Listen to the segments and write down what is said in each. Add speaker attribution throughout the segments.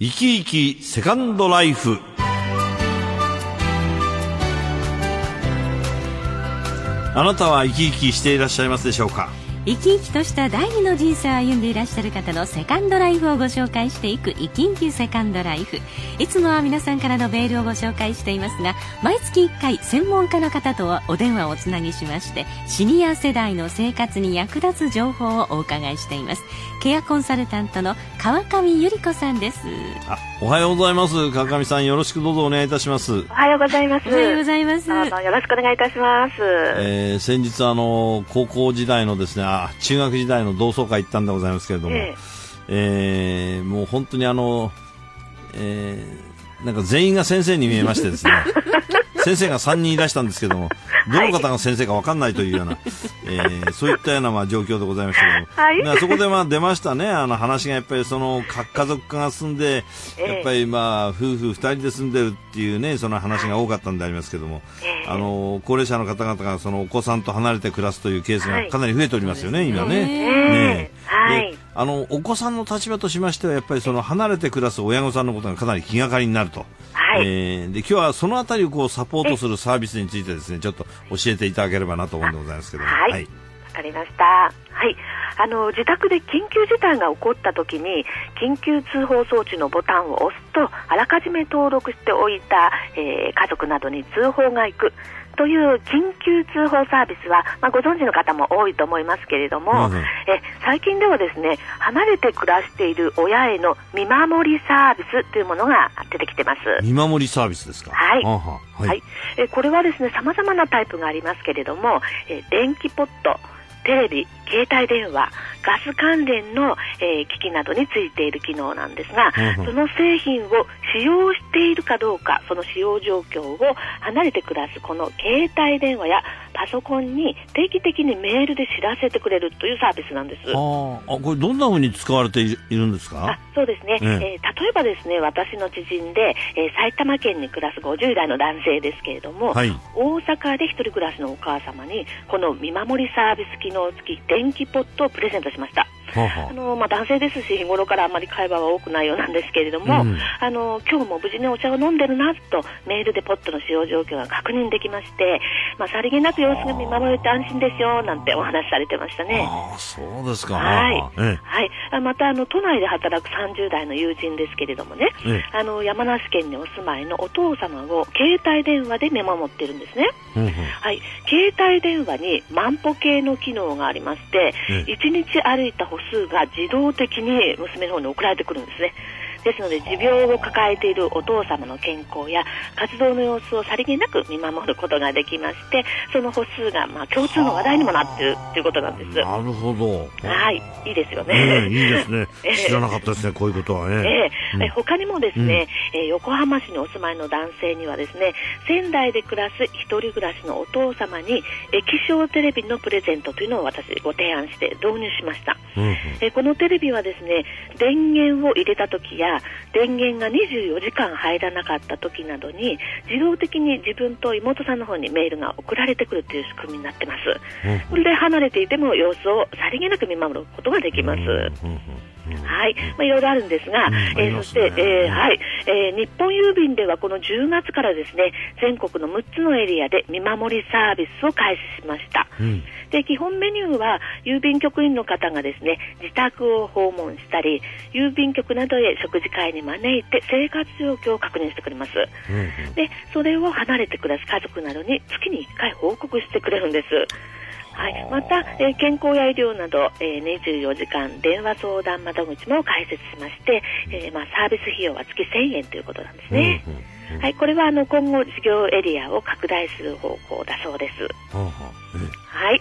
Speaker 1: 生き生きセカンドライフ。あなたは生き生きしていらっしゃいますでしょうか？
Speaker 2: 生き生きとした第二の人生を歩んでいらっしゃる方のセカンドライフをご紹介していく生き生きセカンドライフ。いつもは皆さんからのメールをご紹介していますが毎月1回専門家の方とお電話をつなぎしましてシニア世代の生活に役立つ情報をお伺いしています。ケアコンサルタントの川上由里子さんです。
Speaker 1: あおはようございます。川上さんよろしくどうぞお願いいたします。
Speaker 3: おはようございます。
Speaker 2: おはようございます。
Speaker 3: どうぞよろしくお願いいたします、
Speaker 1: えー、先日あの高校時代のですねあ中学時代の同窓会行ったんでございますけれども、ええ。えー、もう本当にあの、えー、なんか全員が先生に見えましてですね 先生が3人いらしたんですけどもどの方が先生か分かんないというような、えー、そういったようなまあ状況でございましたけども、はい、そこでまあ出ましたね、あの話がやっぱりその核家族化が進んで、やっぱりまあ夫婦2人で住んでるっていうね、その話が多かったんでありますけども、あの高齢者の方々がそのお子さんと離れて暮らすというケースがかなり増えておりますよね、今ね。ね。はい。あのお子さんの立場としましてはやっぱりその離れて暮らす親御さんのことがかなり気がかりになると、はいえー、で今日はそのあたりをこうサポートするサービスについてですねちょっと教えていただければなと思うんでございますけど
Speaker 3: はい、はい、かりました。はい。あの、自宅で緊急事態が起こった時に、緊急通報装置のボタンを押すと、あらかじめ登録しておいた、えー、家族などに通報が行く。という緊急通報サービスは、まあ、ご存知の方も多いと思いますけれども、うん、え最近ではですね離れて暮らしている親への見守りサービスというものが出てきてます。
Speaker 1: 見守りサービスですか？
Speaker 3: はい、ははい、はい、えこれはですね様々なタイプがありますけれども、え電気ポットテレビ、携帯電話、ガス関連の、えー、機器などについている機能なんですが、うん、その製品を使用しているかどうか、その使用状況を離れて暮らすこの携帯電話やパソコンに定期的にメールで知らせてくれるというサービスなんです。あ
Speaker 1: あ、これどんなふうに使われているんですか？
Speaker 3: あそうですね、ええ。ー、例えばですね、私の知人で、えー、埼玉県に暮らす50代の男性ですけれども、はい、大阪で一人暮らしのお母様に、この見守りサービス機能付き電気ポットをプレゼントしました。あのまあ、男性ですし日頃からあまり会話は多くないようなんですけれども、うん、あの今日も無事にお茶を飲んでるなとメールでポットの使用状況が確認できまして、まあ、さりげなく様子が見守れて安心ですよなんてお話されてましたね。
Speaker 1: あそうですか、
Speaker 3: はい。はい、またあの都内で働く30代の友人ですけれどもね、あの山梨県にお住まいのお父様を携帯電話で見守ってるんですね。うんうん、はい、携帯電話に万歩計の機能がありまして、1日歩いた歩数が自動的に娘の方に送られてくるんですね。ですので持病を抱えているお父様の健康や活動の様子をさりげなく見守ることができましてその歩数がまあ共通の話題にもなっているということなんです。
Speaker 1: なるほど。
Speaker 3: はい。いいですよね、
Speaker 1: えー、いいですね。知らなかったですねこういうことはね、
Speaker 3: えー、うん、他にもですね、うん、えー、横浜市にお住まいの男性にはですね仙台で暮らす一人暮らしのお父様に液晶テレビのプレゼントというのを私ご提案して導入しました、うん、えこのテレビはですね電源を入れた時や電源が24時間入らなかった時などに自動的に自分と妹さんの方にメールが送られてくるという仕組みになってます、これで離れていても様子をさりげなく見守ることができます、はい、まあ、いろいろあるんですが、うん、えー、そして、えー、はい、えー、日本郵便ではこの10月からですね、全国の6つのエリアで見守りサービスを開始しました。うん、で、基本メニューは郵便局員の方がですね、自宅を訪問したり、郵便局などへ食事会に招いて生活状況を確認してくれます。うん、で、それを離れて暮らす家族などに月に1回報告してくれるんです。はい、また、えー、健康や医療など、えー、24時間電話相談窓口も開設しまして、えーまあ、サービス費用は月1000円ということなんですね。うんうん、はい、これはあの今後事業エリアを拡大する方向だそうです。はい。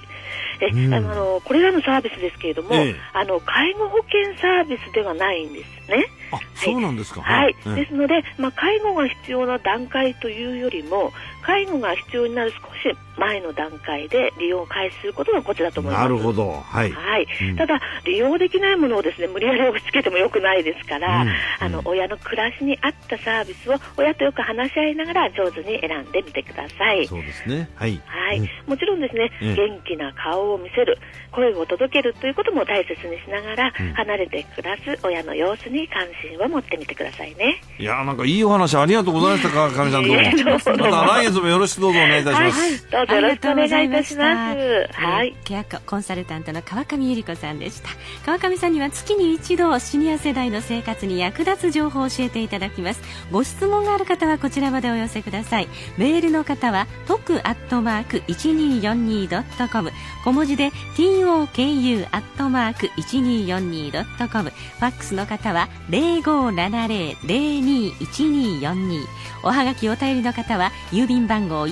Speaker 3: え、うん、あのこれらのサービスですけれども、ええ、あの介護保険サービスではないんですね。
Speaker 1: あ、そうなんですか。
Speaker 3: はい。え、ですので、まあ介護が必要な段階というよりも、介護が必要になる少し前の段階で利用を開始することがコツだと思います。
Speaker 1: なるほど。はい。
Speaker 3: はい。うん、ただ、利用できないものをですね、無理やり押し付けてもよくないですから、うん、あの、親の暮らしに合ったサービスを親とよく話し合いながら上手に選んでみてください。
Speaker 1: そうですね。はい。
Speaker 3: はい。もちろんですね、元気な顔を見せる、声を届けるということも大切にしながら、離れて暮らす親の様子に関心を持ってみてくださいね。
Speaker 1: いやなんかいいお話ありがとうございました、川上さんどうも。また来月もよろしくどうぞお願いいたします。はい、
Speaker 3: どうぞよろしくお願いいたします。
Speaker 2: はい。ケアコンサルタントの川上由里子さんでした。川上さんには月に一度シニア世代の生活に役立つ情報を教えていただきます。ご質問がある方はこちらまでお寄せください。メールの方は特アットマーク 1242.com 小文字で toku アットマーク 1242.com ファックスの方は0570-021242おはがきお便りの方は郵便番号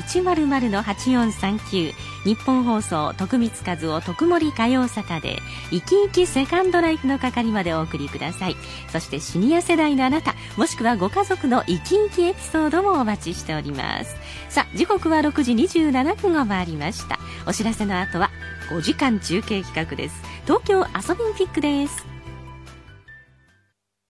Speaker 2: 39日本放送徳光和夫徳森火曜サタデー生き生きセカンドライフの係までお送りください。そしてシニア世代のあなたもしくはご家族の生き生きエピソードもお待ちしております。さあ時刻は6時27分を回りました。お知らせの後は5時間中継企画です。東京アソビンピックです。